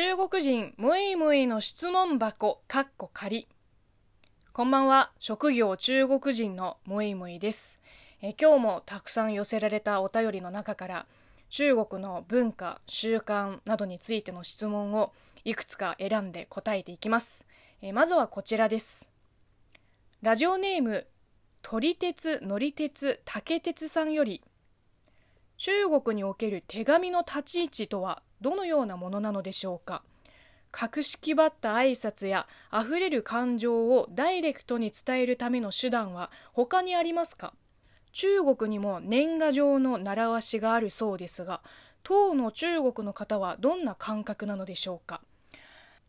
中国人ムイムイの質問箱かっこ仮。こんばんは。職業中国人のムイムイです。え今日もたくさん寄せられたお便りの中から中国の文化習慣などについての質問をいくつか選んで答えていきます。えまずはこちらです。ラジオネーム撮り鉄乗り鉄竹鉄さんより中国における手紙の立ち位置とはどのようなものなのでしょうか？格式ばった挨拶やあふれる感情をダイレクトに伝えるための手段は他にありますか？中国にも年賀状の習わしがあるそうですが当の中国の方はどんな感覚なのでしょうか？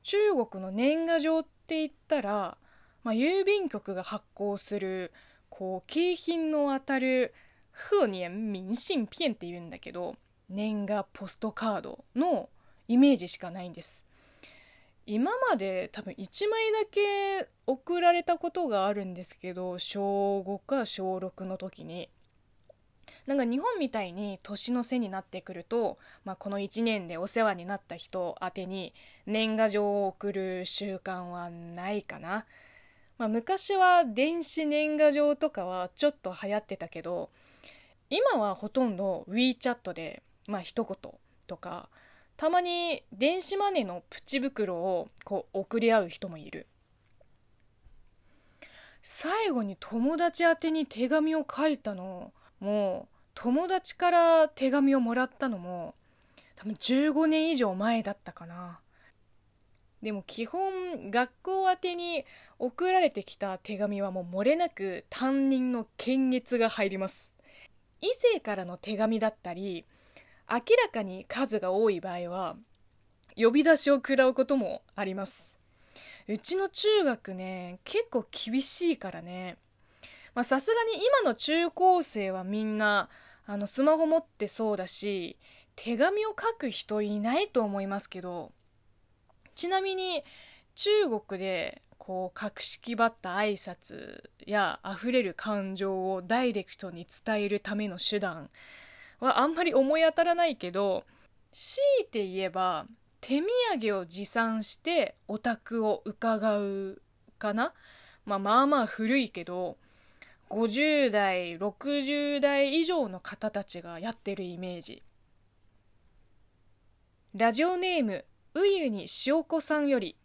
中国の年賀状って言ったら、まあ、郵便局が発行するこう景品の当たる贺年明信片って言うんだけど年賀ポストカードのイメージしかないんです。今まで多分1枚だけ送られたことがあるんですけど小5か小6の時に。なんか日本みたいに年の瀬になってくると、まあ、この1年でお世話になった人宛てに年賀状を送る習慣はないかな、まあ、昔は電子年賀状とかはちょっと流行ってたけど今はほとんど WeChat でまあ一言とかたまに電子マネーのプチ袋をこう送り合う人もいる。最後に友達宛てに手紙を書いたのも友達から手紙をもらったのも多分15年以上前だったかな。でも基本学校宛てに送られてきた手紙はもう漏れなく担任の検閲が入ります。異性からの手紙だったり明らかに数が多い場合は呼び出しを食らうこともあります。うちの中学ね結構厳しいからね。さすがに今の中高生はみんなあのスマホ持ってそうだし手紙を書く人いないと思いますけどちなみに中国でこう格式ばった挨拶や溢れる感情をダイレクトに伝えるための手段はあんまり思い当たらないけど強いて言えば手土産を持参してお宅を伺うかな、まあ、まあまあ古いけど50代60代以上の方たちがやってるイメージ。ラジオネームうゆに塩子さんより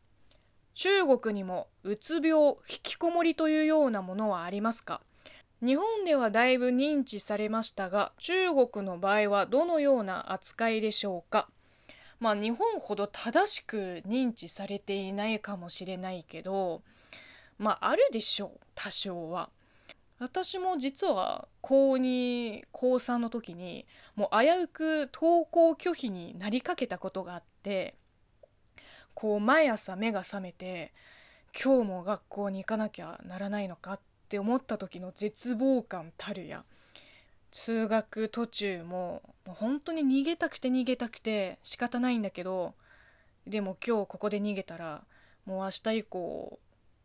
中国にもうつ病引きこもりというようなものはありますか？日本ではだいぶ認知されましたが中国の場合はどのような扱いでしょうか？まあ日本ほど正しく認知されていないかもしれないけどまああるでしょう多少は。私も実は高2高3の時にもう危うく登校拒否になりかけたことがあってこう毎朝目が覚めて今日も学校に行かなきゃならないのかっって思った時の絶望感たるや通学途中ももう本当に逃げたくて逃げたくて仕方ないんだけどでも今日ここで逃げたらもう明日以降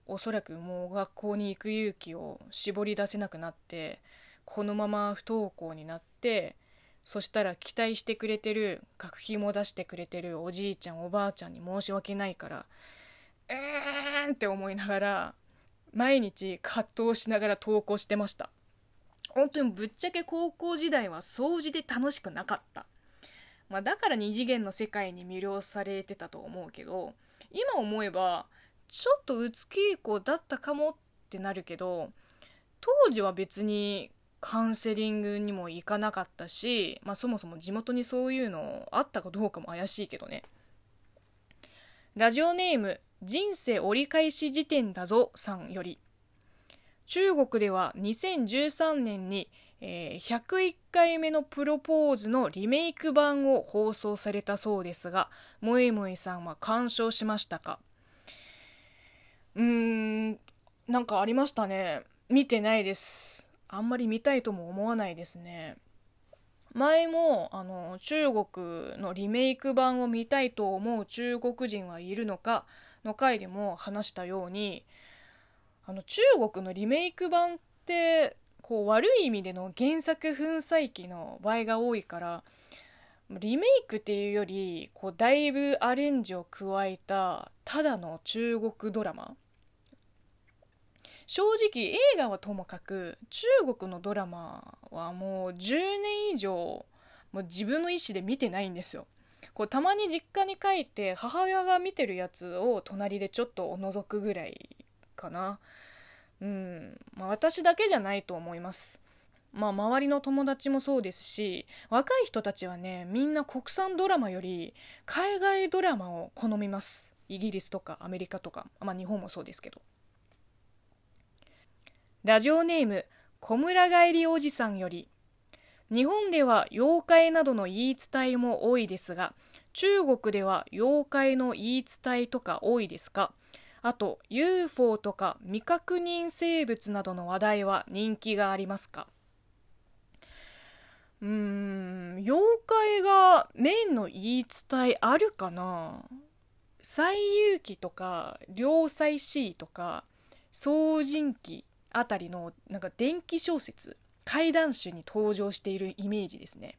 おそらくもう学校に行く勇気を絞り出せなくなってこのまま不登校になってそしたら期待してくれてる学費も出してくれてるおじいちゃんおばあちゃんに申し訳ないからえーんって思いながら毎日葛藤しながら登校してました。本当にぶっちゃけ高校時代は掃除で楽しくなかった、まあ、だから二次元の世界に魅了されてたと思うけど今思えばちょっとうつ傾向だったかもってなるけど当時は別にカウンセリングにも行かなかったし、まあ、そもそも地元にそういうのあったかどうかも怪しいけどね。ラジオネーム人生折り返し時点だぞさんより。中国では2013年に、えー、101回目のプロポーズのリメイク版を放送されたそうですがもえもえさんは鑑賞しましたか？うーんなんかありましたね。見てないです。あんまり見たいとも思わないですね。前もあの中国のリメイク版を見たいと思う中国人はいるのかの回でも話したようにあの中国のリメイク版ってこう悪い意味での原作粉砕機の場合が多いからリメイクっていうよりこうだいぶアレンジを加えたただの中国ドラマ。正直映画はともかく中国のドラマはもう10年以上もう自分の意思で見てないんですよ。こうたまに実家に帰って母親が見てるやつを隣でちょっと覗くぐらいかな。うん。まあ私だけじゃないと思います。まあ周りの友達もそうですし若い人たちはねみんな国産ドラマより海外ドラマを好みます。イギリスとかアメリカとかまあ日本もそうですけど。ラジオネーム小村帰りおじさんより。日本では妖怪などの言い伝えも多いですが中国では妖怪の言い伝えとか多いですか？あと UFO とか未確認生物などの話題は人気がありますか？うーん妖怪がメインの言い伝えあるかな？西遊記とか良妻シーとか宋人記あたりのなんか電気小説怪談集に登場しているイメージですね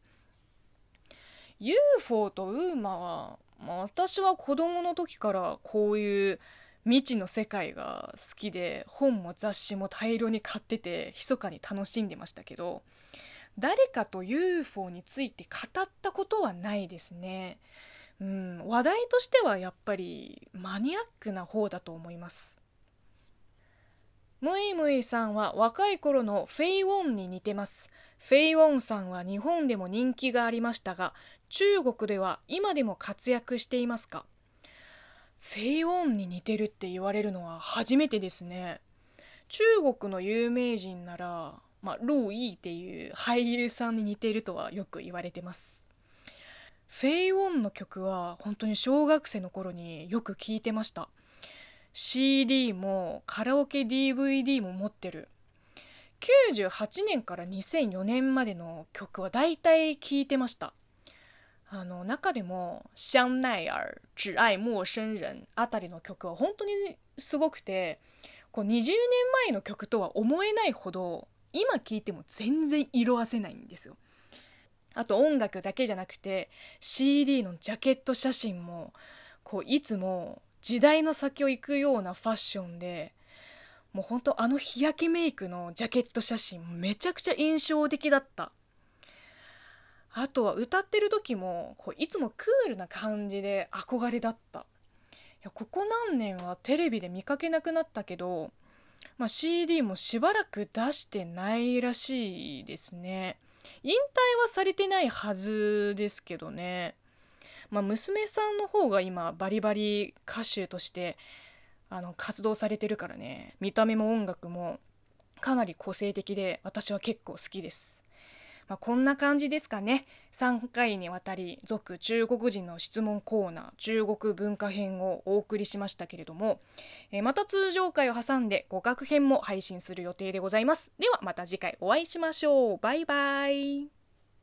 UFO とウーマは、まあ、私は子供の時からこういう未知の世界が好きで本も雑誌も大量に買ってて密かに楽しんでましたけど誰かと UFO について語ったことはないですね。うん、話題としてはやっぱりマニアックな方だと思います。ムイムイさんは若い頃のフェイ・ウォンに似てます。フェイ・ウォンさんは日本でも人気がありましたが、中国では今でも活躍していますか？フェイ・ウォンに似てるって言われるのは初めてですね。中国の有名人ならまあ、ロー・イーっていう俳優さんに似てるとはよく言われてます。フェイ・ウォンの曲は本当に小学生の頃によく聴いてました。CD もカラオケ DVD も持ってる。98年から2004年までの曲は大体聴いてました。あの中でも「香奈儿」「只愛陌生人」あたりの曲は本当にすごくてこう20年前の曲とは思えないほど今聴いても全然色あせないんですよあと音楽だけじゃなくて CD のジャケット写真もこういつも時代の先を行くようなファッションでもうほんとあの日焼けメイクのジャケット写真めちゃくちゃ印象的だった。あとは歌ってる時もこういつもクールな感じで憧れだった。いやここ何年はテレビで見かけなくなったけどまあ、CD もしばらく出してないらしいですね。引退はされてないはずですけどね、まあ、娘さんの方が今バリバリ歌手としてあの活動されてるからね。見た目も音楽もかなり個性的で私は結構好きです。まあ、こんな感じですかね。3回にわたり続中国人の質問コーナー中国文化編をお送りしましたけれども、えー、また通常回を挟んで語学編も配信する予定でございます。ではまた次回お会いしましょう。バイバイ。